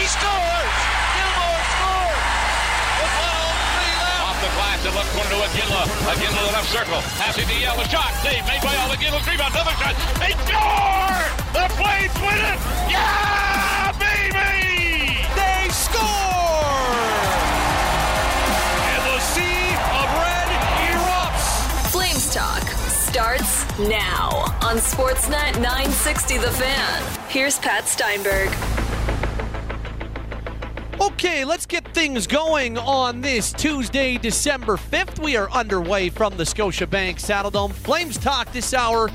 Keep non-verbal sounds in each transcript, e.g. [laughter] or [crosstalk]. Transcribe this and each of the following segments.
He scores! Gilmore scores! With 103 left. Off the glass and left corner to Iginla. Iginla the left circle. Passing to Yellow. Shot. Save made by All Iginla. Rebound. Another shot. They score! The Flames win it! Yeah, baby! They score! And the sea of red erupts. Flames Talk starts now on Sportsnet 960 The Fan. Here's Pat Steinberg. Okay, let's get things going on this Tuesday, December 5th. We are underway from the Scotiabank Saddledome. Flames Talk this hour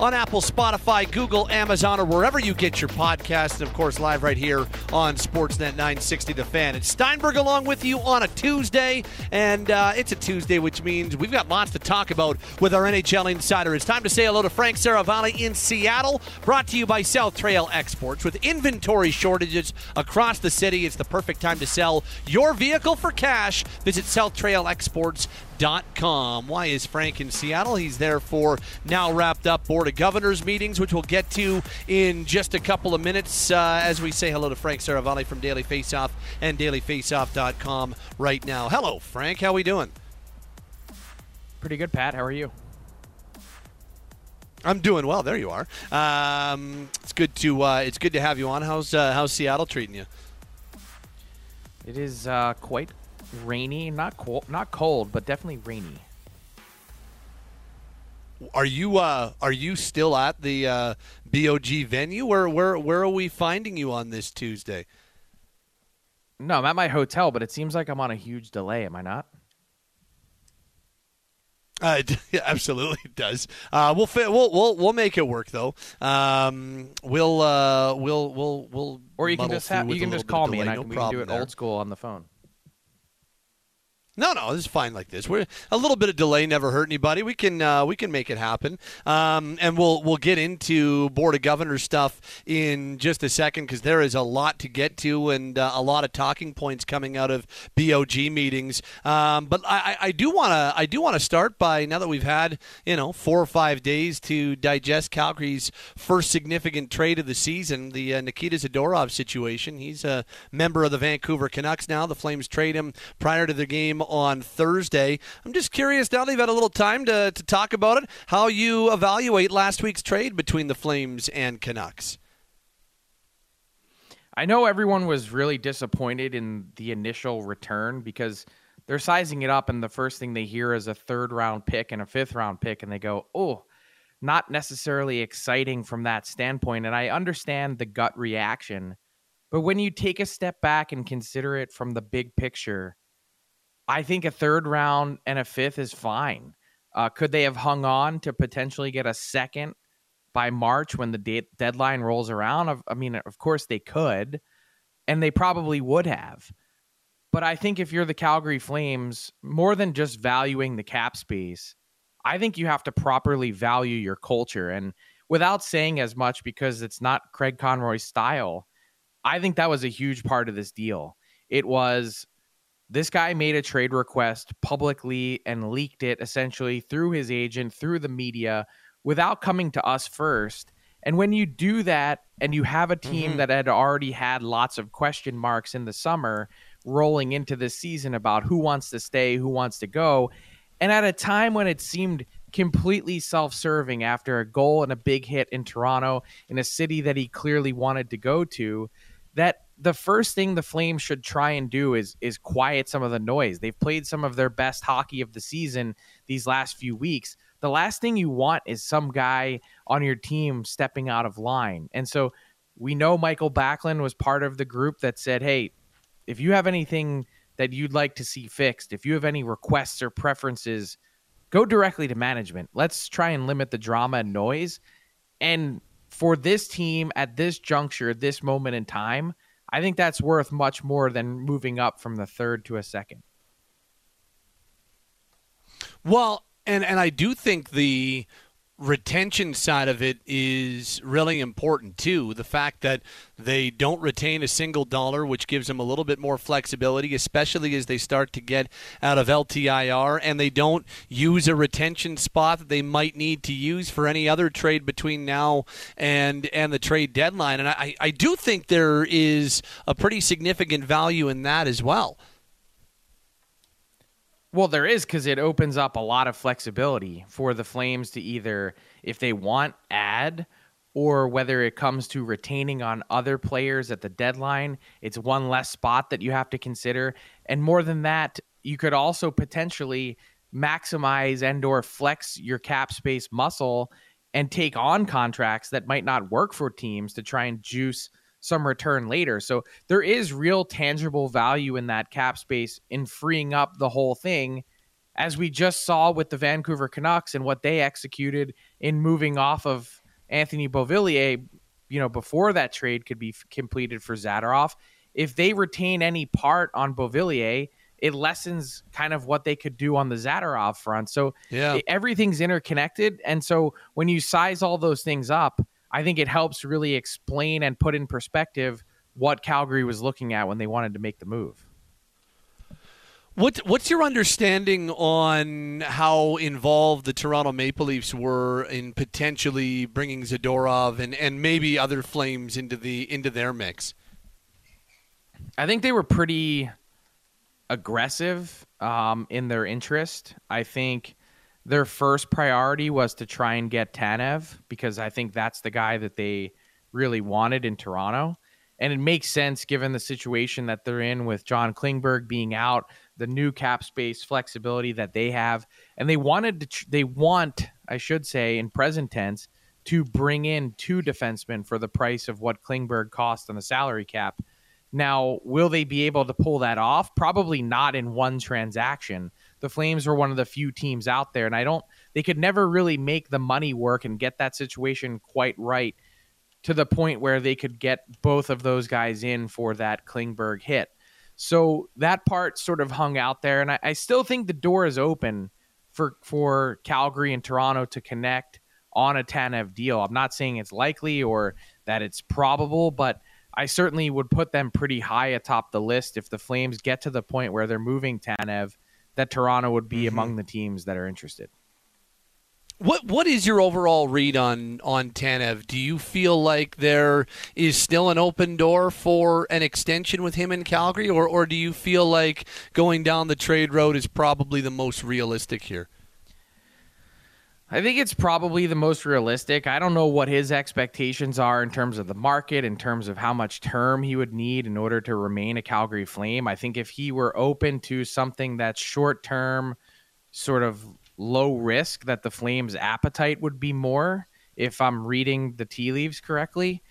on Apple, Spotify, Google, Amazon, or wherever you get your podcast. And of course, live right here on Sportsnet 960 The Fan. It's Steinberg along with you on a Tuesday. And uh, it's a Tuesday, which means we've got lots to talk about with our NHL Insider. It's time to say hello to Frank Seravalli in Seattle, brought to you by South Trail Exports. With inventory shortages across the city, it's the perfect time to sell your vehicle for cash. Visit South Trail Exports Com. Why is Frank in Seattle? He's there for now wrapped up Board of Governors meetings, which we'll get to in just a couple of minutes uh, as we say hello to Frank Seravalli from Daily Faceoff and dailyfaceoff.com right now. Hello, Frank. How are we doing? Pretty good, Pat. How are you? I'm doing well. There you are. Um, it's good to uh, it's good to have you on. How's uh, how's Seattle treating you? It is uh, quite rainy, not cold, not cold, but definitely rainy. Are you uh, are you still at the uh, BOG venue? Where where where are we finding you on this Tuesday? No, I'm at my hotel, but it seems like I'm on a huge delay. Am I not? Uh, [laughs] yeah, absolutely, it does. Uh, we'll fit, we'll we'll we'll make it work though. Um, we'll uh, we'll we'll we'll. Or you can just have, you can just call me and I no can, we can do it there. old school on the phone. No, no, this is fine like this. We're a little bit of delay never hurt anybody. We can uh, we can make it happen, um, and we'll we'll get into board of governors stuff in just a second because there is a lot to get to and uh, a lot of talking points coming out of BOG meetings. Um, but I, I do want to I do want to start by now that we've had you know four or five days to digest Calgary's first significant trade of the season, the uh, Nikita Zadorov situation. He's a member of the Vancouver Canucks now. The Flames trade him prior to the game on Thursday. I'm just curious now that you've had a little time to, to talk about it, how you evaluate last week's trade between the Flames and Canucks. I know everyone was really disappointed in the initial return because they're sizing it up, and the first thing they hear is a third round pick and a fifth round pick, and they go, oh, not necessarily exciting from that standpoint. And I understand the gut reaction. But when you take a step back and consider it from the big picture, I think a third round and a fifth is fine. Uh, could they have hung on to potentially get a second by March when the de- deadline rolls around? I mean, of course they could, and they probably would have. But I think if you're the Calgary Flames, more than just valuing the cap space, I think you have to properly value your culture. And without saying as much because it's not Craig Conroy's style, I think that was a huge part of this deal. It was this guy made a trade request publicly and leaked it essentially through his agent, through the media, without coming to us first. And when you do that and you have a team Mm-hmm. that had already had lots of question marks in the summer rolling into this season about who wants to stay, who wants to go, and at a time when it seemed completely self serving after a goal and a big hit in Toronto, in a city that he clearly wanted to go to, that the first thing the Flames should try and do is is quiet some of the noise. They've played some of their best hockey of the season these last few weeks. The last thing you want is some guy on your team stepping out of line. And so we know Michael Backlund was part of the group that said, "Hey, if you have anything that you'd like to see fixed, if you have any requests or preferences, go directly to management. Let's try and limit the drama and noise." And for this team at this juncture, this moment in time, I think that's worth much more than moving up from the third to a second. Well, and and I do think the retention side of it is really important too. The fact that they don't retain a single dollar, which gives them a little bit more flexibility, especially as they start to get out of LTIR, and they don't use a retention spot that they might need to use for any other trade between now and and the trade deadline. And I, I do think there is a pretty significant value in that as well. Well, there is because it opens up a lot of flexibility for the Flames to either, if they want, add, or whether it comes to retaining on other players at the deadline. It's one less spot that you have to consider. And more than that, you could also potentially maximize and or flex your cap space muscle and take on contracts that might not work for teams to try and juice – some return later. So there is real tangible value in that cap space in freeing up the whole thing, as we just saw with the Vancouver Canucks and what they executed in moving off of Anthony Beauvillier, you know, before that trade could be f- completed for Zadorov. If they retain any part on Beauvillier, it lessens kind of what they could do on the Zadorov front. So yeah. everything's interconnected. And so when you size all those things up, I think it helps really explain and put in perspective what Calgary was looking at when they wanted to make the move. What, what's your understanding on how involved the Toronto Maple Leafs were in potentially bringing Zadorov and, and maybe other Flames into the into their mix? I think they were pretty aggressive um, in their interest. I think their first priority was to try and get Tanev because I think that's the guy that they really wanted in Toronto. And it makes sense given the situation that they're in with John Klingberg being out, the new cap space flexibility that they have. And they wanted to, they want, I should say, in present tense, to bring in two defensemen for the price of what Klingberg cost on the salary cap. Now, will they be able to pull that off? Probably not in one transaction the Flames were one of the few teams out there, and I don't. They could never really make the money work and get that situation quite right to the point where they could get both of those guys in for that Klingberg hit. So that part sort of hung out there, and I, I still think the door is open for for Calgary and Toronto to connect on a Tanev deal. I'm not saying it's likely or that it's probable, but I certainly would put them pretty high atop the list if the Flames get to the point where they're moving Tanev that Toronto would be mm-hmm. among the teams that are interested. What what is your overall read on on Tanev? Do you feel like there is still an open door for an extension with him in Calgary, or or do you feel like going down the trade road is probably the most realistic here? I think it's probably the most realistic. I don't know what his expectations are in terms of the market, in terms of how much term he would need in order to remain a Calgary Flame. I think if he were open to something that's short term, sort of low risk, that the Flames' appetite would be more, if I'm reading the tea leaves correctly.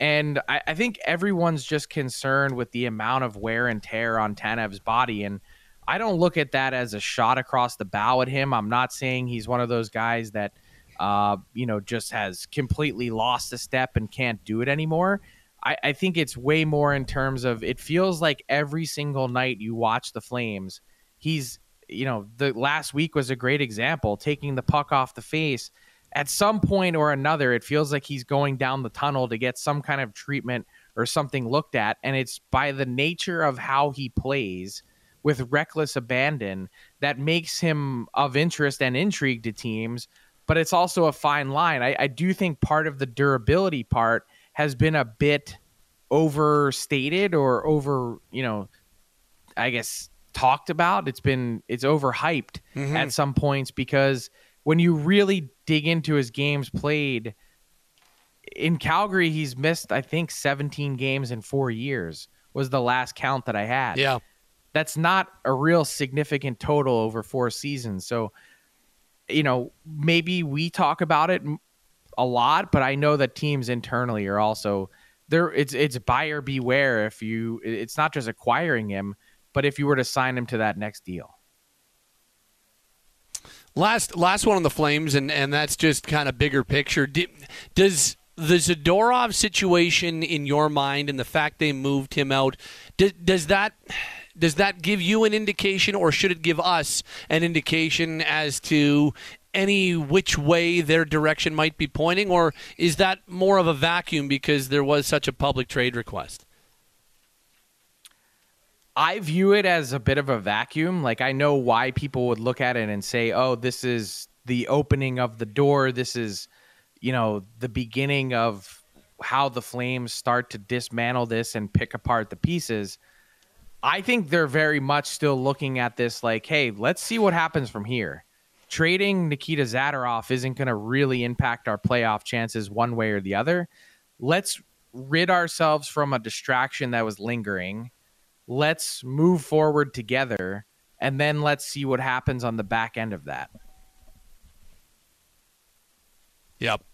And I, I think everyone's just concerned with the amount of wear and tear on Tanev's body. And I don't look at that as a shot across the bow at him. I'm not saying he's one of those guys that, uh, you know, just has completely lost a step and can't do it anymore. I, I think it's way more in terms of it feels like every single night you watch the Flames, he's, you know, the last week was a great example, taking the puck off the face. At some point or another, it feels like he's going down the tunnel to get some kind of treatment or something looked at. And it's by the nature of how he plays with reckless abandon that makes him of interest and intrigue to teams. But it's also a fine line. I, I do think part of the durability part has been a bit overstated or over, you know, I guess talked about. It's been it's overhyped mm-hmm. at some points because when you really dig into his games played in Calgary, he's missed I think 17 games in 4 years was the last count that I had. Yeah that's not a real significant total over four seasons. So, you know, maybe we talk about it a lot, but I know that teams internally are also there. It's it's buyer beware. If you, it's not just acquiring him, but if you were to sign him to that next deal. Last last one on the Flames, and and that's just kind of bigger picture. Does the Zadorov situation in your mind and the fact they moved him out, does, does that does that give you an indication, or should it give us an indication as to any which way their direction might be pointing, or is that more of a vacuum because there was such a public trade request? I view it as a bit of a vacuum. Like I know why people would look at it and say, "Oh, this is the opening of the door. This is, you know, the beginning of how the Flames start to dismantle this and pick apart the pieces." I think they're very much still looking at this like, "Hey, let's see what happens from here." Trading Nikita Zadorov isn't going to really impact our playoff chances one way or the other. Let's rid ourselves from a distraction that was lingering let's move forward together and then let's see what happens on the back end of that. Yep.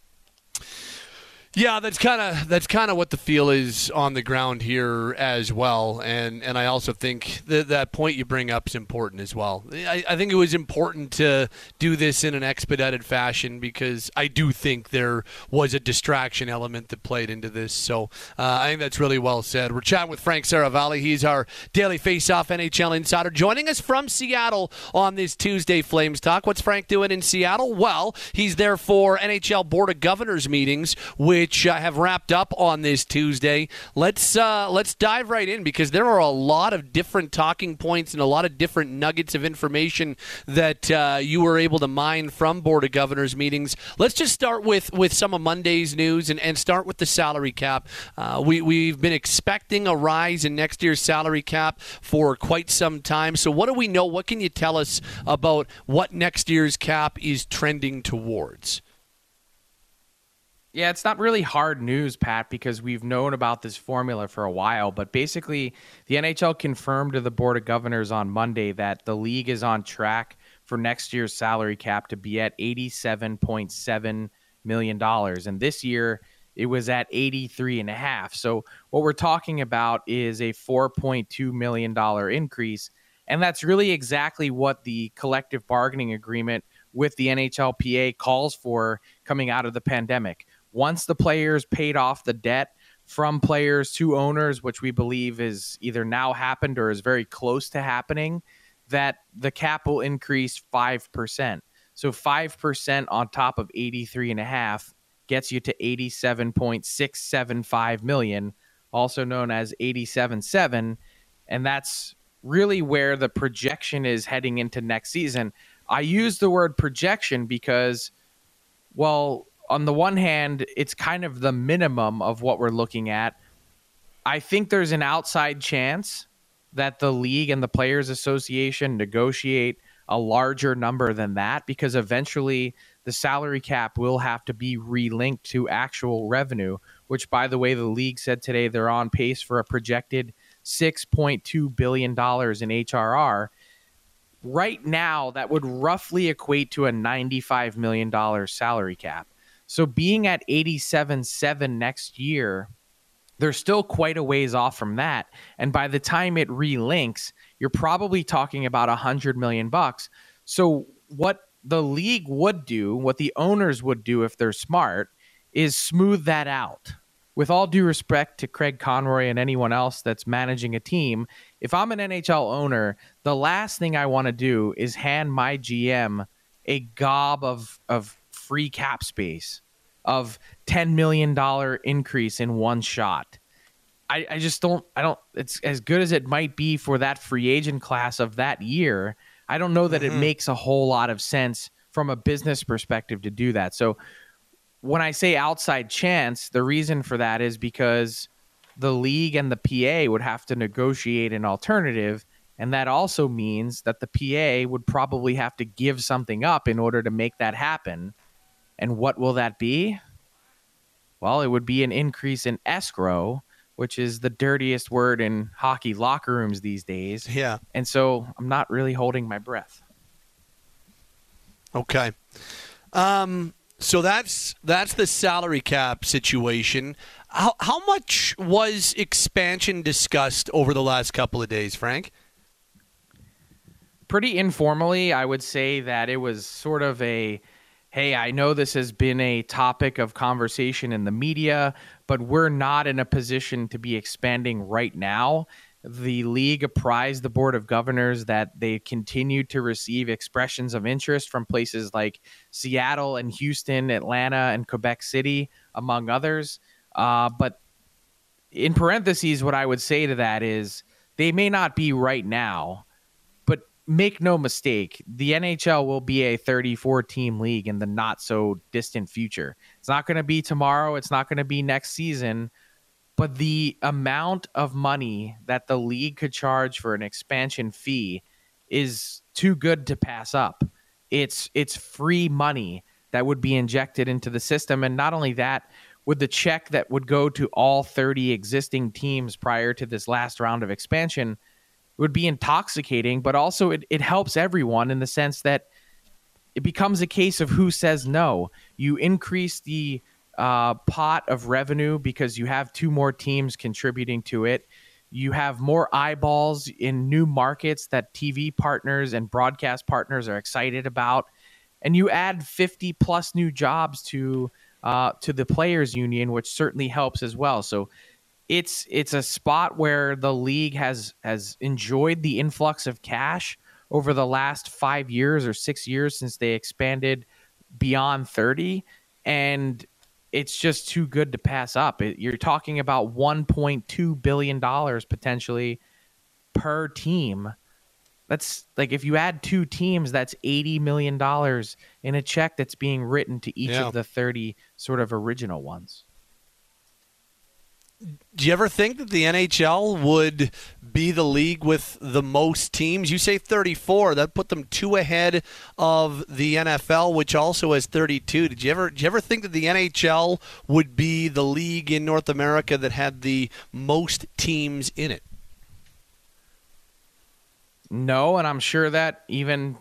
Yeah, that's kind of that's kind of what the feel is on the ground here as well, and and I also think that that point you bring up is important as well. I, I think it was important to do this in an expedited fashion because I do think there was a distraction element that played into this. So uh, I think that's really well said. We're chatting with Frank Seravalli. He's our daily face-off NHL insider, joining us from Seattle on this Tuesday Flames talk. What's Frank doing in Seattle? Well, he's there for NHL Board of Governors meetings with which uh, have wrapped up on this Tuesday. Let's uh, let's dive right in because there are a lot of different talking points and a lot of different nuggets of information that uh, you were able to mine from Board of Governors meetings. Let's just start with with some of Monday's news and, and start with the salary cap. Uh, we we've been expecting a rise in next year's salary cap for quite some time. So what do we know? What can you tell us about what next year's cap is trending towards? Yeah, it's not really hard news, Pat, because we've known about this formula for a while. But basically, the NHL confirmed to the Board of Governors on Monday that the league is on track for next year's salary cap to be at $87.7 million. And this year, it was at 83 and a half. So what we're talking about is a 4.2 million dollar increase and that's really exactly what the collective bargaining agreement with the NHLPA calls for coming out of the pandemic once the players paid off the debt from players to owners, which we believe is either now happened or is very close to happening, that the cap will increase 5%. So 5% on top of 83 and a half gets you to 87.675 million, also known as 87.7, and that's really where the projection is heading into next season. I use the word projection because well, on the one hand, it's kind of the minimum of what we're looking at. I think there's an outside chance that the league and the players association negotiate a larger number than that because eventually the salary cap will have to be relinked to actual revenue, which by the way the league said today they're on pace for a projected 6.2 billion dollars in HRR. Right now that would roughly equate to a 95 million dollar salary cap. So being at 87.7 next year, they're still quite a ways off from that. And by the time it relinks, you're probably talking about a hundred million bucks. So what the league would do, what the owners would do if they're smart, is smooth that out. With all due respect to Craig Conroy and anyone else that's managing a team, if I'm an NHL owner, the last thing I want to do is hand my GM a gob of of free cap space of $10 million increase in one shot. I, I just don't, I don't, it's as good as it might be for that free agent class of that year. I don't know that mm-hmm. it makes a whole lot of sense from a business perspective to do that. So when I say outside chance, the reason for that is because the league and the PA would have to negotiate an alternative. And that also means that the PA would probably have to give something up in order to make that happen. And what will that be? Well, it would be an increase in escrow, which is the dirtiest word in hockey locker rooms these days. Yeah. And so I'm not really holding my breath. Okay. Um, so that's that's the salary cap situation. How how much was expansion discussed over the last couple of days, Frank? Pretty informally, I would say that it was sort of a hey, I know this has been a topic of conversation in the media, but we're not in a position to be expanding right now. the league apprised the board of governors that they continued to receive expressions of interest from places like Seattle and Houston, Atlanta, and Quebec City, among others. Uh, but in parentheses, what I would say to that is they may not be right now, make no mistake, the NHL will be a 34 team league in the not so distant future. It's not going to be tomorrow, it's not going to be next season but the amount of money that the league could charge for an expansion fee is too good to pass up. It's it's free money that would be injected into the system and not only that with the check that would go to all 30 existing teams prior to this last round of expansion would be intoxicating but also it, it helps everyone in the sense that it becomes a case of who says no you increase the uh, pot of revenue because you have two more teams contributing to it. You have more eyeballs in new markets that TV partners and broadcast partners are excited about, and you add 50 plus new jobs to uh, to the players union, which certainly helps as well. So it's it's a spot where the league has has enjoyed the influx of cash over the last five years or six years since they expanded beyond 30 and it's just too good to pass up. It, you're talking about 1.2 billion dollars potentially per team. That's like if you add two teams, that's 80 million dollars in a check that's being written to each yeah. of the 30 sort of original ones do you ever think that the NHL would be the league with the most teams? You say 34. That put them two ahead of the NFL, which also has 32. Did you ever did you ever think that the NHL would be the league in North America that had the most teams in it? No, and I'm sure that even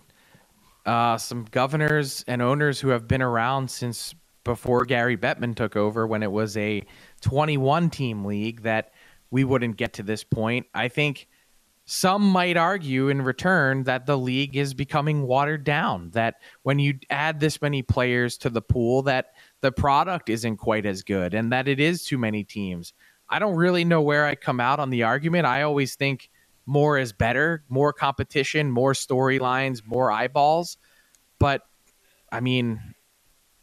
uh, some governors and owners who have been around since before Gary Bettman took over, when it was a 21 team league that we wouldn't get to this point. I think some might argue in return that the league is becoming watered down that when you add this many players to the pool that the product isn't quite as good and that it is too many teams. I don't really know where I come out on the argument. I always think more is better, more competition, more storylines, more eyeballs. But I mean,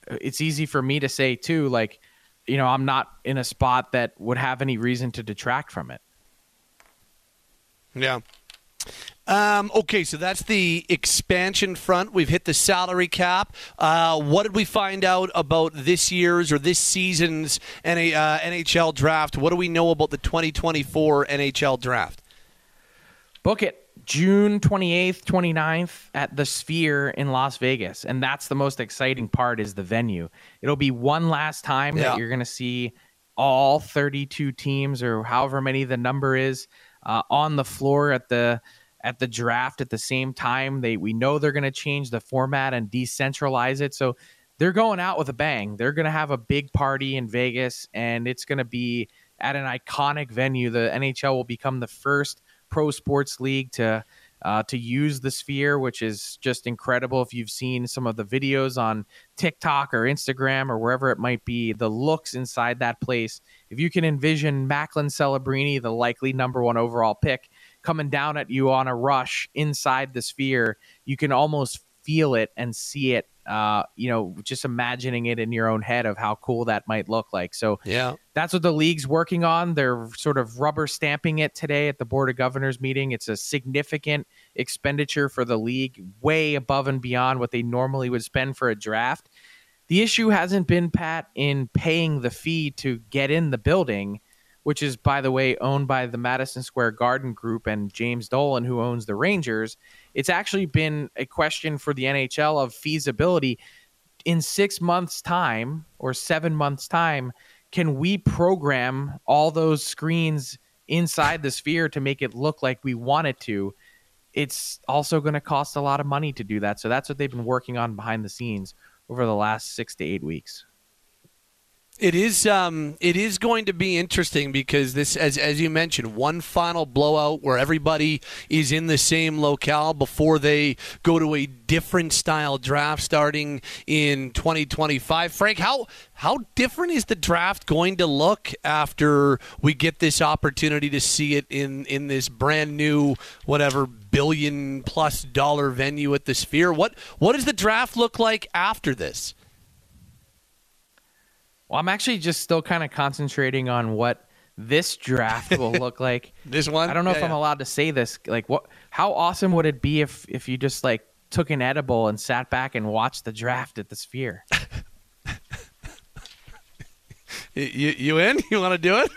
it's easy for me to say too like you know, I'm not in a spot that would have any reason to detract from it. Yeah. Um, okay, so that's the expansion front. We've hit the salary cap. Uh, what did we find out about this year's or this season's NA, uh, NHL draft? What do we know about the 2024 NHL draft? Book it. June 28th, 29th at the Sphere in Las Vegas. And that's the most exciting part is the venue. It'll be one last time yeah. that you're going to see all 32 teams or however many the number is uh, on the floor at the at the draft at the same time. They we know they're going to change the format and decentralize it. So they're going out with a bang. They're going to have a big party in Vegas and it's going to be at an iconic venue. The NHL will become the first pro sports league to uh, to use the sphere, which is just incredible. If you've seen some of the videos on TikTok or Instagram or wherever it might be, the looks inside that place. If you can envision Macklin Celebrini, the likely number one overall pick, coming down at you on a rush inside the sphere, you can almost feel it and see it uh, you know, just imagining it in your own head of how cool that might look like. So yeah, that's what the league's working on. They're sort of rubber stamping it today at the board of governors meeting. It's a significant expenditure for the league, way above and beyond what they normally would spend for a draft. The issue hasn't been Pat in paying the fee to get in the building which is, by the way, owned by the Madison Square Garden Group and James Dolan, who owns the Rangers. It's actually been a question for the NHL of feasibility. In six months' time or seven months' time, can we program all those screens inside the sphere to make it look like we want it to? It's also going to cost a lot of money to do that. So that's what they've been working on behind the scenes over the last six to eight weeks. It is um, it is going to be interesting because this, as as you mentioned, one final blowout where everybody is in the same locale before they go to a different style draft starting in 2025. Frank, how how different is the draft going to look after we get this opportunity to see it in in this brand new whatever billion plus dollar venue at the Sphere? What what does the draft look like after this? Well, I'm actually just still kind of concentrating on what this draft will [laughs] look like. this one? I don't know Yeah, if I'm allowed to say this. Like, what? How awesome would it be if if you just like took an edible and sat back and watched the draft at the Sphere? You, [laughs] you, you in? You want to do it?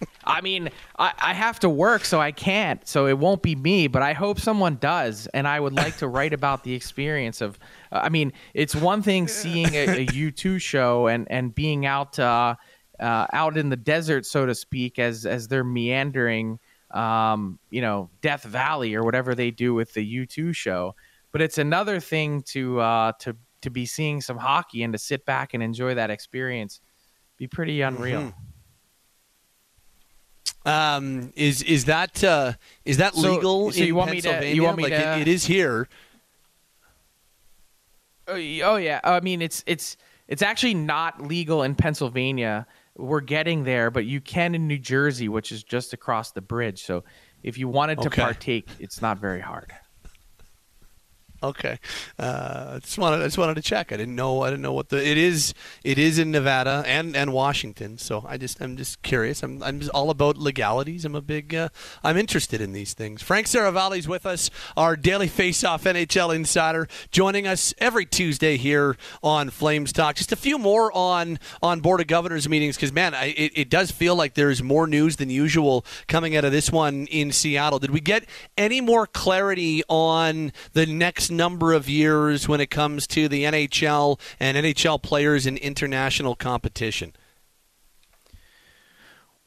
[laughs] I mean, I, I have to work, so I can't. So it won't be me, but I hope someone does. And I would like to write about the experience of. Uh, I mean, it's one thing [laughs] seeing a, a U2 show and and being out uh, uh, out in the desert, so to speak, as as they're meandering, um, you know, Death Valley or whatever they do with the U2 show. But it's another thing to uh, to to be seeing some hockey and to sit back and enjoy that experience. Be pretty unreal. Um, is is that uh, is that So- legal so in you want me to- you Pennsylvania? want me like to- it, it is here. Oh, oh yeah. I mean, it's it's it's actually not legal in Pennsylvania. We're getting there, but you can in New Jersey, which is just across the bridge. So if you wanted to Okay. partake, it's not very hard. Okay, uh, I just wanted just wanted to check. I didn't know I didn't know what the it is. It is in Nevada and, and Washington. So I just I'm just curious. I'm I'm all about legalities. I'm a big uh, I'm interested in these things. Frank Seravalli's with us, our daily face-off NHL insider, joining us every Tuesday here on Flames Talk. Just a few more on on Board of Governors meetings because man, I, it, it does feel like there's more news than usual coming out of this one in Seattle. Did we get any more clarity on the next number of years when it comes to the NHL and NHL players in international competition?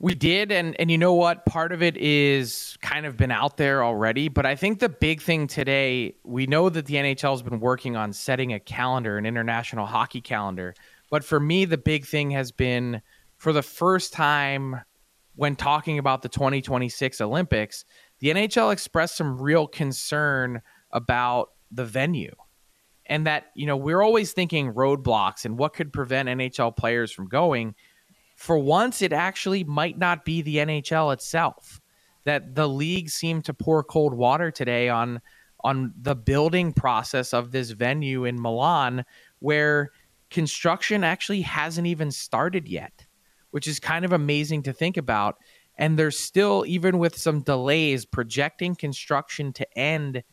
We did, and and you know what? Part of it is kind of been out there already, but I think the big thing today, we know that the NHL has been working on setting a calendar, an international hockey calendar. But for me, the big thing has been for the first time when talking about the 2026 Olympics, the NHL expressed some real concern about the venue. And that, you know, we're always thinking roadblocks and what could prevent NHL players from going for once, it actually might not be the NHL itself. That the league seemed to pour cold water today on on the building process of this venue in Milan, where construction actually hasn't even started yet, which is kind of amazing to think about. And there's still, even with some delays, projecting construction to end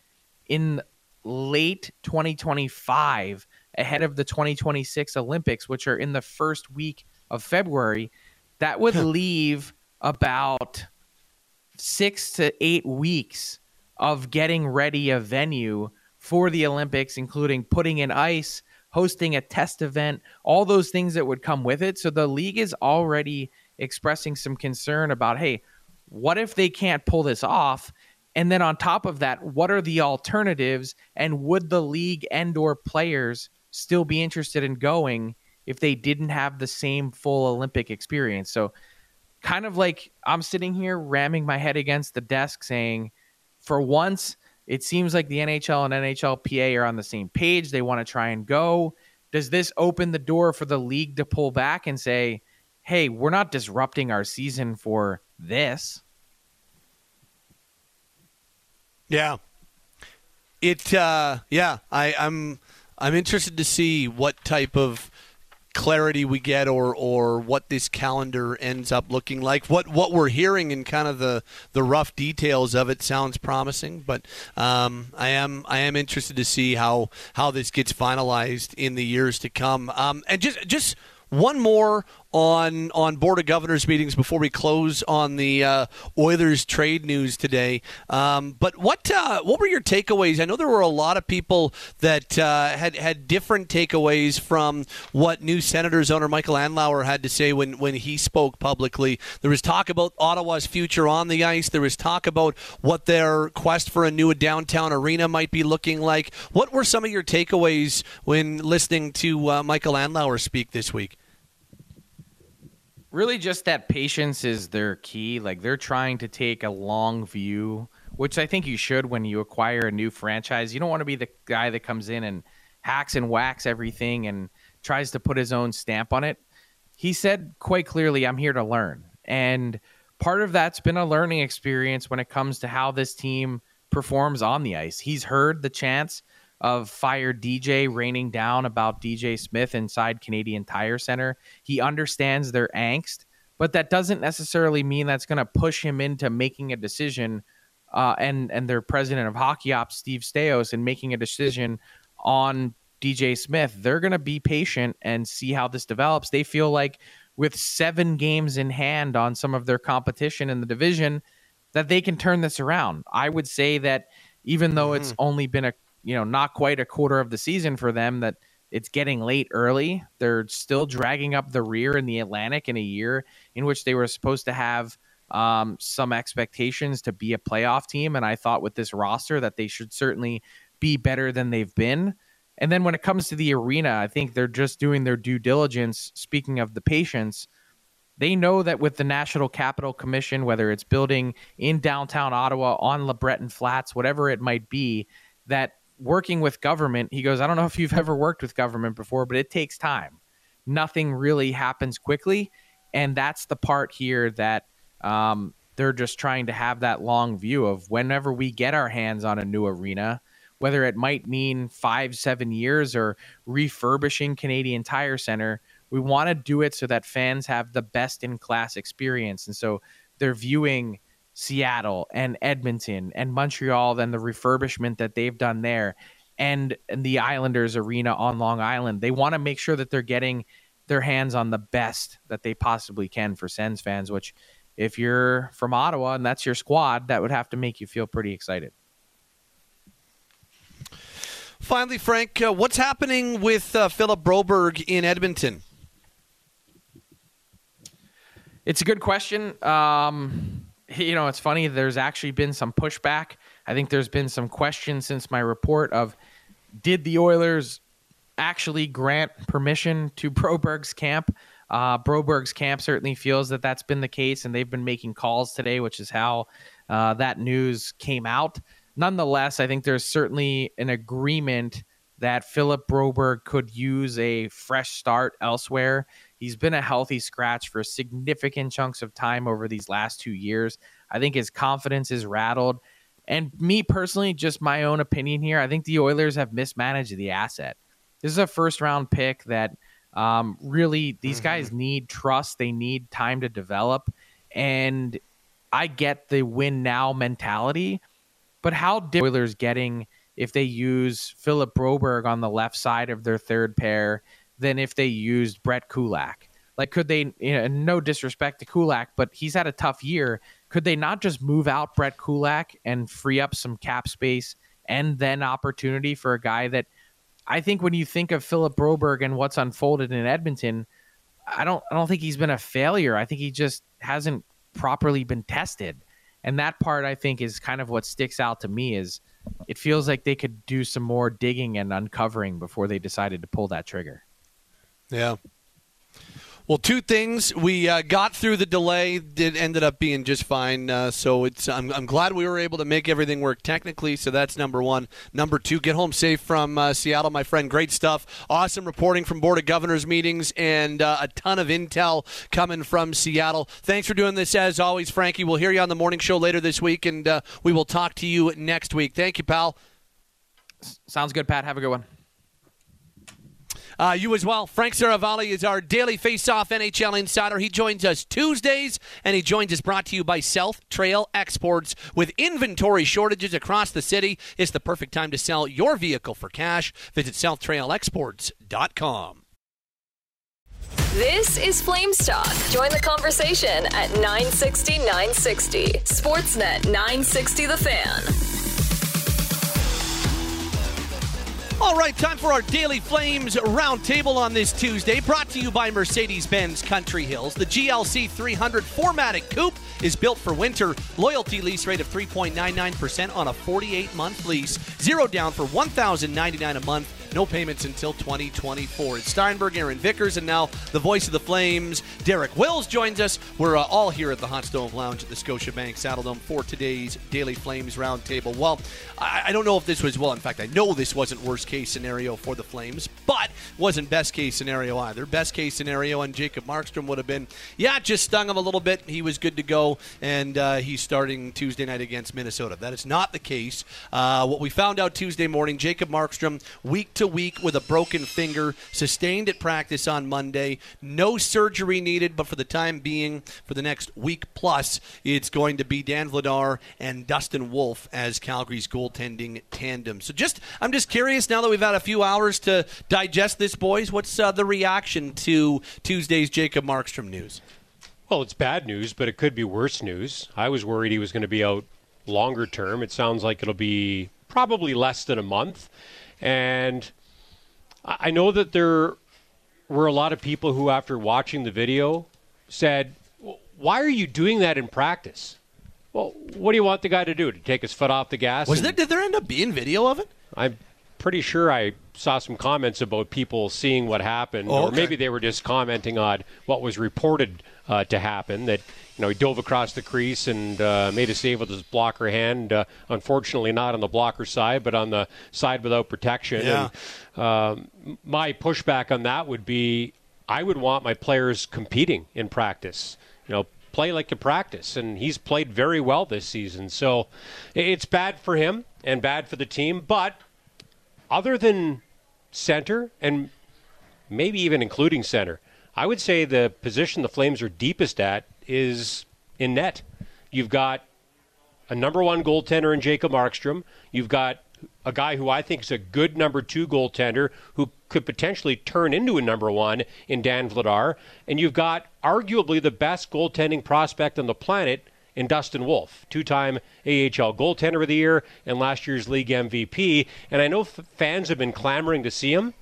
in late 2025 ahead of the 2026 Olympics, which are in the first week of February, that would leave about six to eight weeks of getting ready a venue for the Olympics, including putting in ice, hosting a test event, all those things that would come with it. So the league is already expressing some concern about, hey, what if they can't pull this off? And then on top of that, what are the alternatives? And would the league and or players still be interested in going if they didn't have the same full Olympic experience? So kind of like I'm sitting here ramming my head against the desk saying, for once, it seems like the NHL and NHLPA are on the same page. They want to try and go. Does this open the door for the league to pull back and say, hey, we're not disrupting our season for this? Yeah. It uh yeah, I, I'm I'm interested to see what type of clarity we get or or what this calendar ends up looking like. What what we're hearing in kind of the the rough details of it sounds promising, but um, I am I am interested to see how how this gets finalized in the years to come. Um, and just just one more on on board of governors meetings before we close on the uh, Oilers trade news today. Um, but what uh, what were your takeaways? I know there were a lot of people that uh, had had different takeaways from what new Senators owner Michael Andlauer had to say when when he spoke publicly. There was talk about Ottawa's future on the ice. There was talk about what their quest for a new downtown arena might be looking like. What were some of your takeaways when listening to uh, Michael Andlauer speak this week? Really, just that patience is their key. Like they're trying to take a long view, which I think you should when you acquire a new franchise. You don't want to be the guy that comes in and hacks and whacks everything and tries to put his own stamp on it. He said quite clearly, I'm here to learn. And part of that's been a learning experience when it comes to how this team performs on the ice. He's heard the chants of fire DJ raining down about DJ Smith inside Canadian Tire Center. He understands their angst, but that doesn't necessarily mean that's going to push him into making a decision. Uh, and and their president of hockey ops, Steve Staios, and making a decision on DJ Smith. They're going to be patient and see how this develops. They feel like with seven games in hand on some of their competition in the division, that they can turn this around. I would say that even though mm-hmm. it's only been a you know not quite a quarter of the season for them, that it's getting late early. They're still dragging up the rear in the Atlantic in a year in which they were supposed to have um, some expectations to be a playoff team, and I thought with this roster that they should certainly be better than they've been. And then when it comes to the arena, I think they're just doing their due diligence. Speaking of the patience, they know that with the National Capital Commission, whether it's building in downtown Ottawa, on LeBreton Flats, whatever it might be, that working with government, he goes, I don't know if you've ever worked with government before, but it takes time. Nothing really happens quickly. And that's the part here that um, they're just trying to have that long view of whenever we get our hands on a new arena, whether it might mean five, seven years or refurbishing Canadian Tire Center, we want to do it so that fans have the best in class experience. And so they're viewing Seattle and Edmonton and Montreal, then the refurbishment that they've done there, and, and the Islanders arena on Long Island. They want to make sure that they're getting their hands on the best that they possibly can for Sens fans, which if you're from Ottawa and that's your squad, that would have to make you feel pretty excited. Finally, Frank, uh, what's happening with uh, Philip Broberg in Edmonton? It's a good question. Um, [laughs] you know, it's funny. There's actually been some pushback. I think there's been some questions since my report of did the Oilers actually grant permission to [laughs] Broberg's camp? Uh, Broberg's camp certainly feels that that's been the case, and they've been making calls today, which is how uh, that news came out. Nonetheless, I think there's certainly an agreement that Philip Broberg could use a fresh start elsewhere. He's been a healthy scratch for significant chunks of time over these last two years. I think his confidence is rattled. And me personally, just my own opinion here, I think the Oilers have mismanaged the asset. This is a first round pick that um, really these mm-hmm. guys need trust. They need time to develop. And I get the win now mentality, but how did Oilers getting if they use Philip Broberg on the left side of their third pair than if they used Brett Kulak. Like, could they, you know, no disrespect to Kulak, but he's had a tough year. Could they not just move out Brett Kulak and free up some cap space and then opportunity for a guy that I think when you think of Philip Broberg and what's unfolded in Edmonton, I don't, I don't think he's been a failure. I think he just hasn't properly been tested. And that part I think is kind of what sticks out to me is it feels like they could do some more digging and uncovering before they decided to pull that trigger. Yeah. Well, two things. We uh, got through the delay. It ended up being just fine. Uh, so it's. I'm, I'm, glad we were able to make everything work technically. So that's number one. Number two, get home safe from uh, Seattle, my friend. Great stuff. Awesome reporting from Board of Governors meetings and uh, a ton of intel coming from Seattle. Thanks for doing this as always, Frankie. We'll hear you on the morning show later this week, and uh, we will talk to you next week. Thank you, pal. Sounds good, Pat. Have a good one. Uh, you as well. Frank Seravalli is our daily face-off NHL insider. He joins us Tuesdays, and he joins us brought to you by South Trail Exports. With inventory shortages across the city, it's the perfect time to sell your vehicle for cash. Visit southtrailexports.com. This is Flames Talk. Join the conversation at 960 960. Sportsnet 960 The Fan. All right, time for our Daily Flames roundtable on this Tuesday, brought to you by Mercedes Benz Country Hills. The GLC 300 4MATIC Coupe is built for winter. Loyalty lease rate of 3.99% on a 48 month lease. Zero down for 1,099 a month. No payments until 2024. It's Steinberg, Aaron Vickers, and now the voice of the Flames, Derek Wills, joins us. We're uh, all here at the Hot Stove Lounge at the Scotiabank Saddledome for today's Daily Flames Roundtable. Well, I, I don't know if this was, well, in fact, I know this wasn't worst case scenario for the Flames, but wasn't best case scenario either. Best case scenario on Jacob Markstrom would have been, yeah, just stung him a little bit. He was good to go, and uh, he's starting Tuesday night against Minnesota. That is not the case. Uh, what we found out Tuesday morning, Jacob Markstrom, week to week with a broken finger, sustained at practice on Monday. No surgery needed, but for the time being, for the next week plus, it's going to be Dan Vladar and Dustin Wolf as Calgary's goaltending tandem. So just, I'm just curious now that we've had a few hours to digest this, boys. What's uh, the reaction to Tuesday's Jacob Markstrom news? Well, it's bad news, but it could be worse news. I was worried he was going to be out longer term. It sounds like it'll be probably less than a month. And I know that there were a lot of people who, after watching the video, said, Why are you doing that in practice? Well, what do you want the guy to do? To take his foot off the gas? Was there, did there end up being video of it? I'm pretty sure I saw some comments about people seeing what happened, Oh, or maybe they were just commenting on what was reported uh, to happen. That you know he dove across the crease and uh, made a save with his blocker hand. Uh, unfortunately, not on the blocker side, but on the side without protection. Yeah. And, um, my pushback on that would be, I would want my players competing in practice. You know, play like you practice, and he's played very well this season. So it's bad for him and bad for the team, but other than center and maybe even including center, I would say the position the Flames are deepest at is in net. You've got a number one goaltender in Jacob Markstrom. You've got a guy who I think is a good number two goaltender who could potentially turn into a number one in Dan Vladar. And you've got arguably the best goaltending prospect on the planet in Dustin Wolf, two time AHL goaltender of the year and last year's league MVP. And I know f- fans have been clamoring to see him.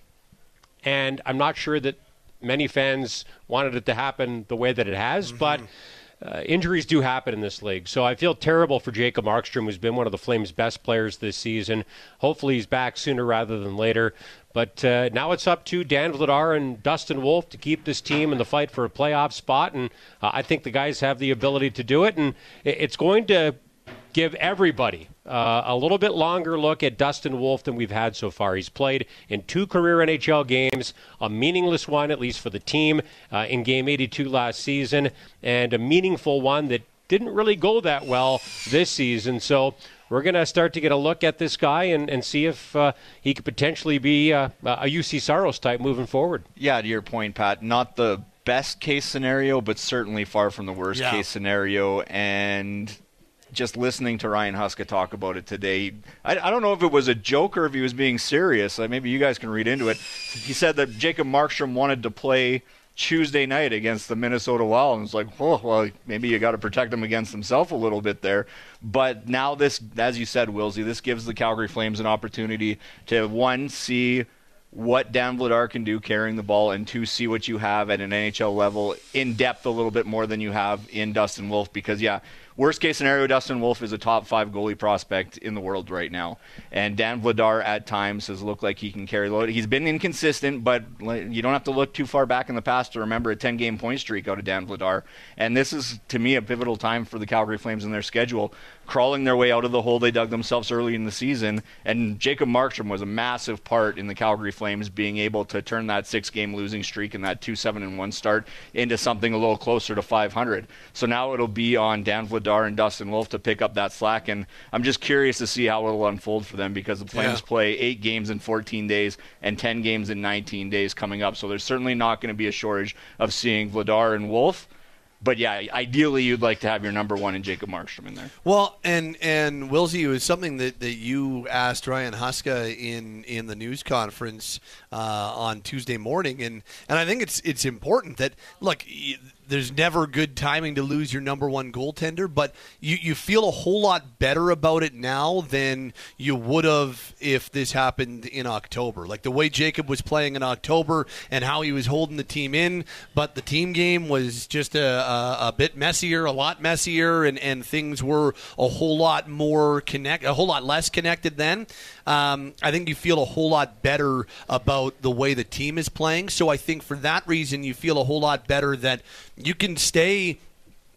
And I'm not sure that many fans wanted it to happen the way that it has, but uh, injuries do happen in this league. So I feel terrible for Jacob Markstrom, who's been one of the Flames' best players this season. Hopefully he's back sooner rather than later. But uh, now it's up to Dan Vladar and Dustin Wolf to keep this team in the fight for a playoff spot. And uh, I think the guys have the ability to do it. And it's going to give everybody uh, a little bit longer look at Dustin Wolf than we've had so far. He's played in two career NHL games, a meaningless one, at least for the team, uh, in game 82 last season, and a meaningful one that didn't really go that well this season. So we're going to start to get a look at this guy and, and see if uh, he could potentially be uh, a Juuse Saros type moving forward. Yeah, to your point, Pat, not the best case scenario, but certainly far from the worst Yeah. case scenario. And just listening to Ryan Huska talk about it today, I, I don't know if it was a joke or if he was being serious. Uh, maybe you guys can read into it. He said that Jacob Markstrom wanted to play Tuesday night against the Minnesota Wild, and it's like, oh, well, maybe you got to protect him against himself a little bit there. But now this, as you said, Wilsey, this gives the Calgary Flames an opportunity to one see what Dan Vladar can do carrying the ball, and two, see what you have at an NHL level in depth a little bit more than you have in Dustin Wolf. Because, yeah, worst case scenario, Dustin Wolf is a top five goalie prospect in the world right now. And Dan Vladar at times has looked like he can carry load. He's been inconsistent, but you don't have to look too far back in the past to remember a 10 game point streak out of Dan Vladar. And this is, to me, a pivotal time for the Calgary Flames in their schedule, crawling their way out of the hole they dug themselves early in the season. And Jacob Markstrom was a massive part in the Calgary Flames being able to turn that six game losing streak and that 2 7 and 1 start into something a little closer to 500. So now it'll be on Dan Vladar and Dustin Wolf to pick up that slack. And I'm just curious to see how it'll unfold for them because the Flames Yeah. play eight games in 14 days and 10 games in 19 days coming up. So there's certainly not going to be a shortage of seeing Vladar and Wolf but yeah, ideally you'd like to have your number one and Jacob Markstrom in there. Well, and and Wilsey, it was something that, that you asked Ryan Huska in in the news conference uh, on Tuesday morning, and and I think it's it's important that look. There's never good timing to lose your number one goaltender, but you, you feel a whole lot better about it now than you would have if this happened in October. Like the way Jacob was playing in October and how he was holding the team in, but the team game was just a, a, a bit messier, a lot messier, and, and things were a whole lot more connect, a whole lot less connected then. Um, I think you feel a whole lot better about the way the team is playing. So I think for that reason, you feel a whole lot better that you can stay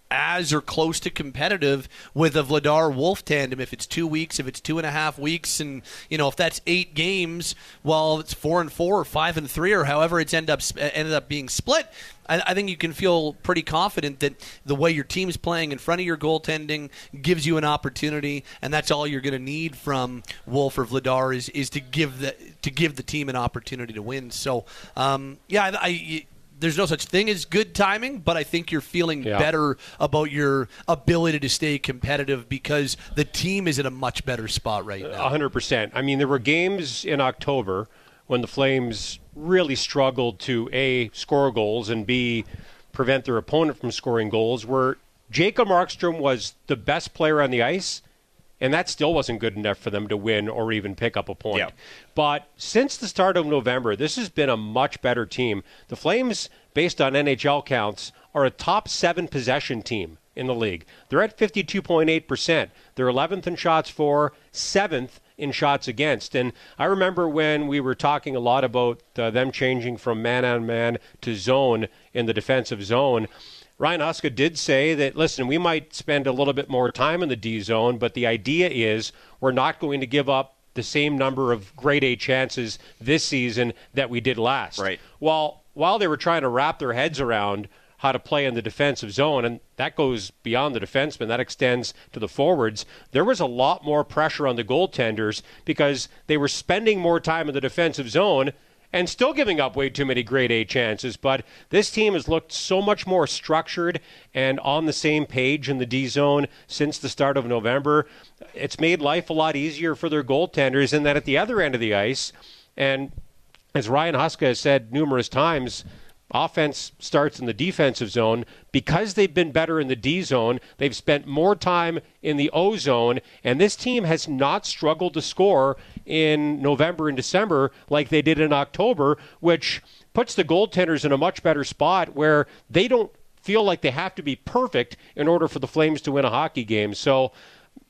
as or close to competitive with a Vladar Wolf tandem if it's two weeks, if it's two and a half weeks, and you know if that's eight games, well, it's four and four or five and three or however it's end up ended up being split. I, I think you can feel pretty confident that the way your team's playing in front of your goaltending gives you an opportunity, and that's all you're going to need from Wolf or Vladar is is to give the to give the team an opportunity to win. So, um, yeah, I, I there's no such thing as good timing, but I think you're feeling yeah. better about your ability to stay competitive because the team is in a much better spot right uh, now. 100%. I mean, there were games in October when the Flames really struggled to A, score goals, and B, prevent their opponent from scoring goals, where Jacob Markstrom was the best player on the ice and that still wasn't good enough for them to win or even pick up a point. Yeah. But since the start of November, this has been a much better team. The Flames, based on NHL counts, are a top seven possession team in the league. They're at 52.8%. They're 11th in shots for, 7th in shots against. And I remember when we were talking a lot about uh, them changing from man on man to zone in the defensive zone. Ryan Huska did say that, listen, we might spend a little bit more time in the D zone, but the idea is we're not going to give up the same number of grade A chances this season that we did last. Right. While while they were trying to wrap their heads around how to play in the defensive zone, and that goes beyond the defenseman, that extends to the forwards. There was a lot more pressure on the goaltenders because they were spending more time in the defensive zone and still giving up way too many grade A chances. But this team has looked so much more structured and on the same page in the D zone since the start of November. It's made life a lot easier for their goaltenders, and that at the other end of the ice, and as Ryan Huska has said numerous times, offense starts in the defensive zone because they've been better in the D zone. They've spent more time in the O zone, and this team has not struggled to score in November and December like they did in October, which puts the goaltenders in a much better spot where they don't feel like they have to be perfect in order for the Flames to win a hockey game. So,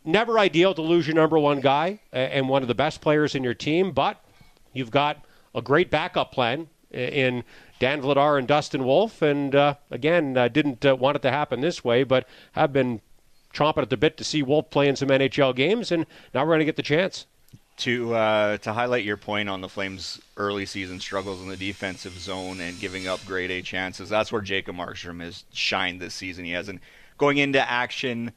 never ideal to lose your number one guy and one of the best players in your team, but you've got a great backup plan in Dan Vladar and Dustin Wolf. And uh, again, uh, didn't uh, want it to happen this way, but have been chomping at the bit to see Wolf play in some NHL games, and now we're going to get the chance. To uh, to highlight your point on the Flames' early season struggles in the defensive zone and giving up grade A chances, that's where Jacob Markstrom has shined this season. He hasn't going into action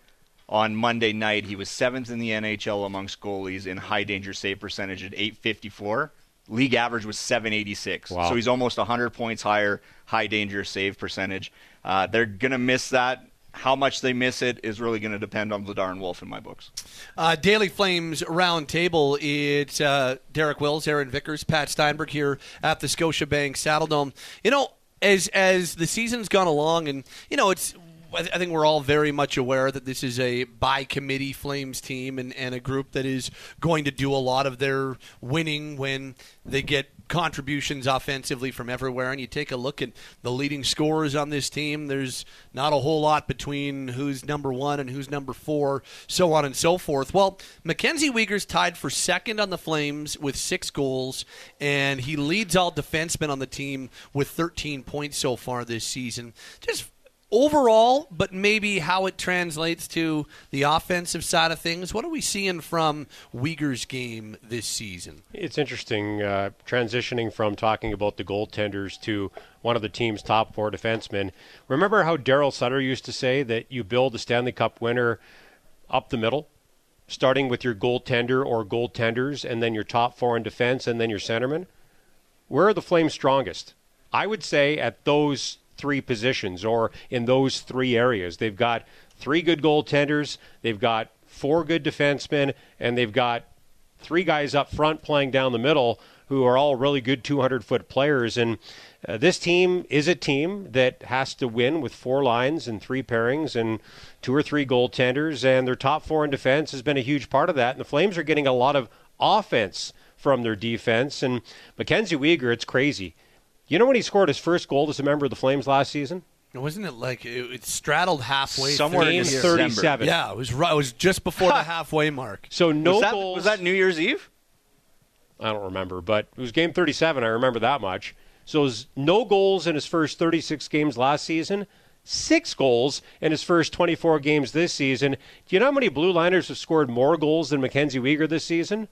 on Monday night. He was seventh in the NHL amongst goalies in high danger save percentage at 854. League average was 786. Wow. So he's almost 100 points higher, high danger save percentage. Uh, they're going to miss that. How much they miss it is really going to depend on Vladar and Wolf in my books. Uh, Daily Flames roundtable. It's uh, Derek Wills, Aaron Vickers, Pat Steinberg here at the Scotiabank Saddledome. You know, as as the season's gone along, and you know, it's I think we're all very much aware that this is a by committee Flames team and, and a group that is going to do a lot of their winning when they get contributions offensively from everywhere. And you take a look at the leading scorers on this team, there's not a whole lot between who's number one and who's number four, so on and so forth. Well, Mackenzie Weegar's tied for second on the Flames with six goals, and he leads all defensemen on the team with 13 points so far this season. Just overall, but maybe how it translates to the offensive side of things. What are we seeing from Weegar's game this season? It's interesting uh, transitioning from talking about the goaltenders to one of the team's top four defensemen. Remember how Daryl Sutter used to say that you build a Stanley Cup winner up the middle? Starting with your goaltender or goaltenders, and then your top four in defense, and then your centerman. Where are the Flames strongest? I would say at those three positions or in those three areas. They've got three good goaltenders, they've got four good defensemen, and they've got three guys up front playing down the middle who are all really good 200 foot players. And uh, this team is a team that has to win with four lines and three pairings and two or three goaltenders. And their top four in defense has been a huge part of that. And the Flames are getting a lot of offense from their defense. And Mackenzie Weegar, it's crazy. You know when he scored his first goal as a member of the Flames last season? Wasn't it like it, it straddled halfway? Somewhere in the year. December. 37. Yeah, it was. It was just before the [laughs] halfway mark. So no was, that, goals. was that New Year's Eve? I don't remember, but it was game 37. I remember that much. So it was no goals in his first 36 games last season, six goals in his first 24 games this season. Do you know how many blue liners have scored more goals than Mackenzie Weegar this season?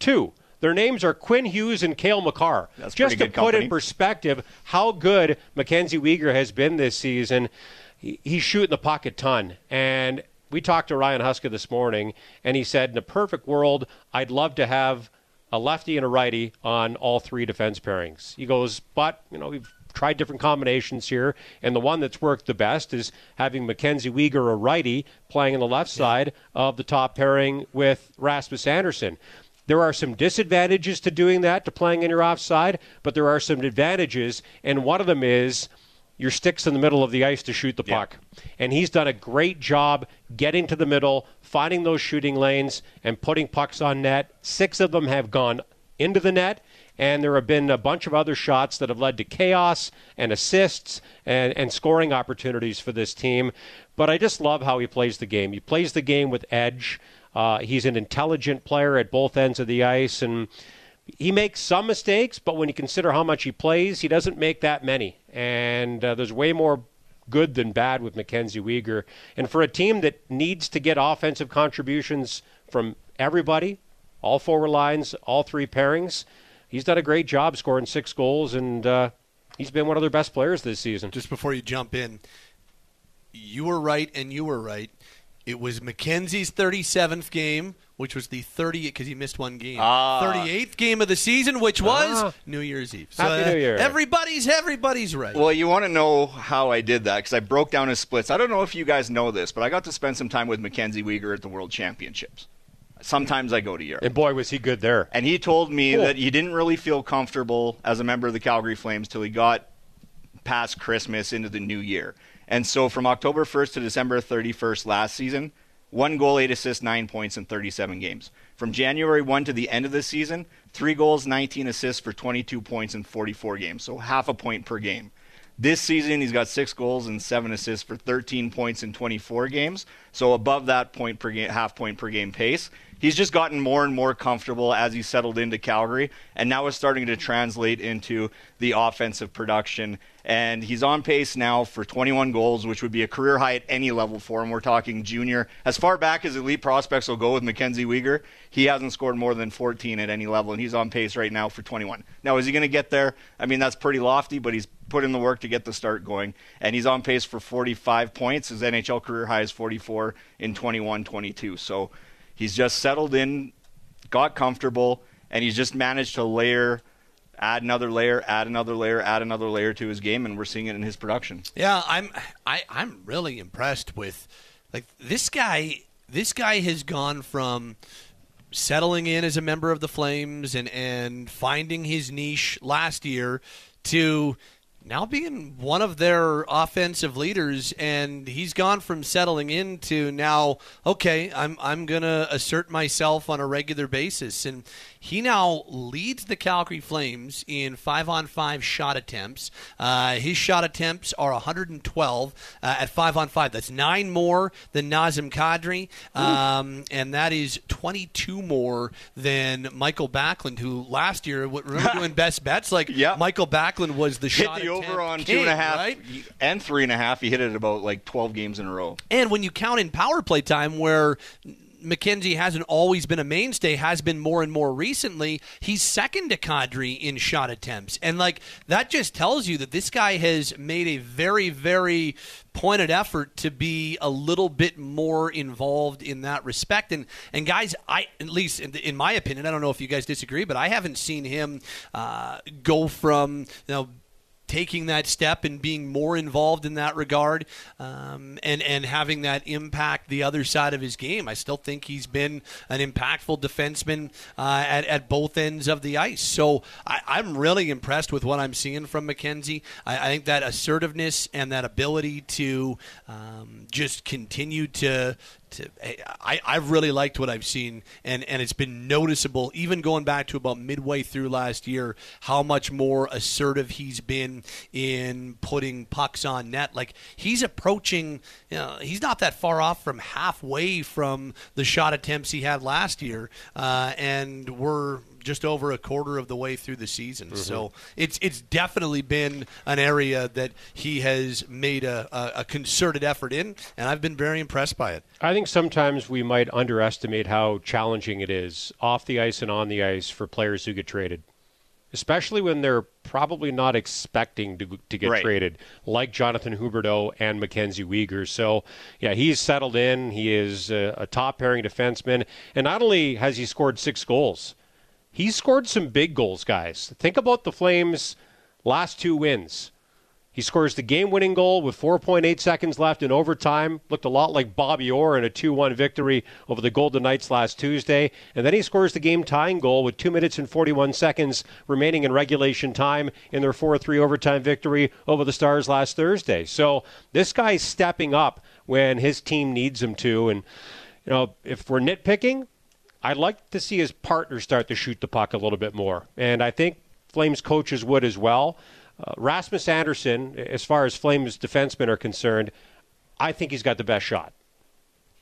Two. Their names are Quinn Hughes and Cale Makar. That's Just to good put in perspective how good Mackenzie Weegar has been this season, he- he's shooting the puck a ton. And we talked to Ryan Huska this morning, and he said, in a perfect world, I'd love to have a lefty and a righty on all three defense pairings. He goes, but, you know, we've tried different combinations here, and the one that's worked the best is having Mackenzie Weegar, a righty, playing on the left side of the top pairing with Rasmus Andersson. There are some disadvantages to doing that, to playing in your offside, but there are some advantages, and one of them is your sticks in the middle of the ice to shoot the puck. And he's done a great job getting to the middle, finding those shooting lanes, and putting pucks on net. Six of them have gone into the net, and there have been a bunch of other shots that have led to chaos and assists and, and scoring opportunities for this team. But I just love how he plays the game. He plays the game with edge. Uh, he's an intelligent player at both ends of the ice, and he makes some mistakes, but when you consider how much he plays, he doesn't make that many. And uh, there's way more good than bad with Mackenzie Weegar. And for a team that needs to get offensive contributions from everybody, all four lines, all three pairings, he's done a great job scoring six goals, and uh, he's been one of their best players this season. Just before you jump in, you were right and you were right. It was Mackenzie's 37th game, which was the 30th because he missed one game. Ah. 38th game of the season, which was Ah. New Year's Eve. Happy uh, New Year. Everybody's everybody's right. Well, you want to know how I did that because I broke down his splits. I don't know if you guys know this, but I got to spend some time with Mackenzie Weegar at the World Championships. Sometimes I go to Europe. And boy, was he good there. And he told me Cool. that he didn't really feel comfortable as a member of the Calgary Flames till he got past Christmas into the new year. And so from October 1st to December 31st last season, one goal, eight assists, nine points in 37 games. From January 1 to the end of the season, three goals, 19 assists for 22 points in 44 games. So half a point per game. This season, he's got six goals and seven assists for 13 points in 24 games. So above that point per game, half point per game pace. He's just gotten more and more comfortable as he settled into Calgary, and now is starting to translate into the offensive production. And he's on pace now for 21 goals, which would be a career high at any level for him. We're talking junior. As far back as elite prospects will go with Mackenzie Weegar, he hasn't scored more than 14 at any level, and he's on pace right now for 21. Now, is he going to get there? I mean, that's pretty lofty, but he's put in the work to get the start going, and he's on pace for 45 points. His NHL career high is 44 in 21 22. So he's just settled in, got comfortable, and he's just managed to layer, add another layer, add another layer, add another layer to his game, and we're seeing it in his production. Yeah, I'm I, I'm really impressed with like this guy this guy has gone from settling in as a member of the Flames and, and finding his niche last year to now being one of their offensive leaders and he's gone from settling in to now okay I'm I'm going to assert myself on a regular basis. And he now leads the Calgary Flames in 5 on 5 shot attempts uh, his shot attempts are 112 uh, at 5 on 5 that's 9 more than Nazem Kadri um, and that is 22 more than Mikael Backlund who last year what- remember [laughs] doing best bets like Yeah. Mikael Backlund was the Hit shot the over on king, two and a half right? and three and a half. He hit it about like 12 games in a row. And when you count in power play time, where MacKenzie hasn't always been a mainstay, has been more and more recently, he's second to Kadri in shot attempts. And like that just tells you that this guy has made a very, very pointed effort to be a little bit more involved in that respect. And and guys, I at least in, in my opinion, I don't know if you guys disagree, but I haven't seen him uh, go from you know taking that step and being more involved in that regard um, and and having that impact the other side of his game. I still think he's been an impactful defenseman uh, at, at both ends of the ice. So I, I'm really impressed with what I'm seeing from MacKenzie. I, I think that assertiveness and that ability to um, just continue to to, I, I've really liked what I've seen, and, and it's been noticeable, even going back to about midway through last year, how much more assertive he's been in putting pucks on net. Like he's approaching, you know, he's not that far off from halfway from the shot attempts he had last year, uh, and we're just over a quarter of the way through the season. Mm-hmm. So it's it's definitely been an area that he has made a, a, a, concerted effort in, and I've been very impressed by it. I think sometimes we might underestimate how challenging it is off the ice and on the ice for players who get traded. Especially when they're probably not expecting to, to get right. traded, like Jonathan Huberdeau and Mackenzie Weegar. So, yeah, he's settled in. He is a, a top pairing defenseman. And not only has he scored six goals, he scored some big goals, guys. Think about the Flames' last two wins. He scores the game winning goal with 4.8 seconds left in overtime. Looked a lot like Bobby Orr in a 2 1 victory over the Golden Knights last Tuesday. And then he scores the game tying goal with 2 minutes and 41 seconds remaining in regulation time in their 4 3 overtime victory over the Stars last Thursday. So this guy's stepping up when his team needs him to. And, you know, if we're nitpicking, I'd like to see his partner start to shoot the puck a little bit more. And I think Flames coaches would as well. Uh, Rasmus Andersson, as far as Flames defensemen are concerned, I think he's got the best shot.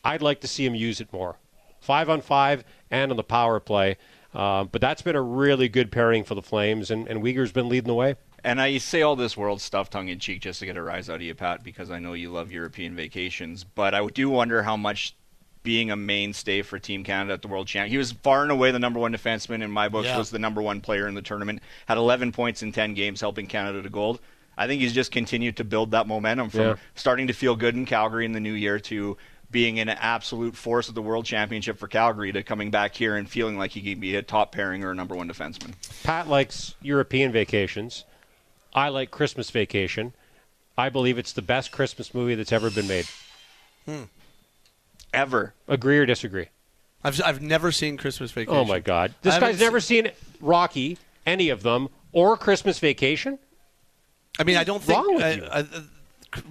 I'd like to see him use it more. Five on five and on the power play. Uh, but that's been a really good pairing for the Flames, and, and Weegar's been leading the way. And I say all this world stuff tongue in cheek just to get a rise out of you, Pat, because I know you love European vacations. But I do wonder how much being a mainstay for Team Canada at the World Champ. He was far and away the number one defenseman in my books. Yeah. Was the number one player in the tournament. Had 11 points in 10 games, helping Canada to gold. I think he's just continued to build that momentum from yeah. starting to feel good in Calgary in the new year to being an absolute force of the World Championship for Calgary to coming back here and feeling like he could be a top pairing or a number one defenseman. Pat likes European vacations. I like Christmas Vacation. I believe it's the best Christmas movie that's ever been made. Hmm ever. Agree or disagree? I've I've never seen Christmas Vacation. Oh my God! This guy's never seen Rocky, any of them, or Christmas Vacation. I mean, I don't think uh, uh,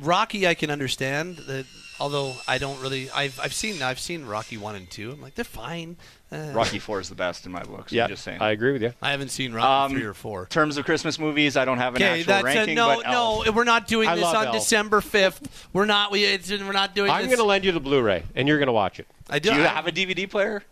Rocky. I can understand that, although I don't really. I've I've seen I've seen Rocky one and two. I'm like they're fine. Uh, Rocky Four is the best in my books. Yeah, just saying. I agree with you. I haven't seen Rocky um, three or four. Terms of Christmas movies, I don't have an actual that's ranking. A, no, but no, Elf. we're not doing I this on Elf. December fifth. We're not. We it's, we're not doing. This. I'm going to lend you the Blu-ray, and you're going to watch it. I do. Do you I, have a DVD player?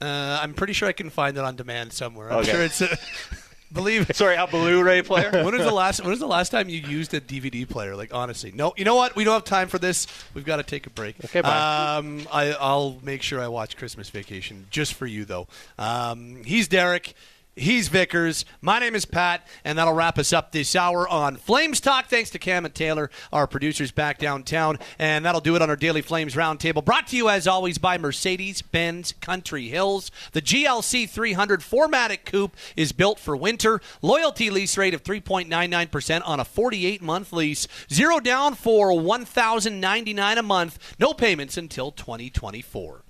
Uh, I'm pretty sure I can find it on demand somewhere. I'm okay. sure it's. A, [laughs] believe it. Sorry, a Blu-ray player. [laughs] when was the last? When was the last time you used a DVD player? Like honestly, no. You know what? We don't have time for this. We've got to take a break. Okay, bye. Um, I, will make sure I watch Christmas Vacation just for you, though. Um, he's Derek. He's Vickers. My name is Pat, and that'll wrap us up this hour on Flames Talk. Thanks to Cam and Taylor, our producers back downtown. And that'll do it on our Daily Flames Roundtable. Brought to you, as always, by Mercedes Benz Country Hills. The GLC 300 4MATIC Coupe is built for winter. Loyalty lease rate of 3.99% on a 48 month lease. Zero down for 1,099 a month. No payments until 2024.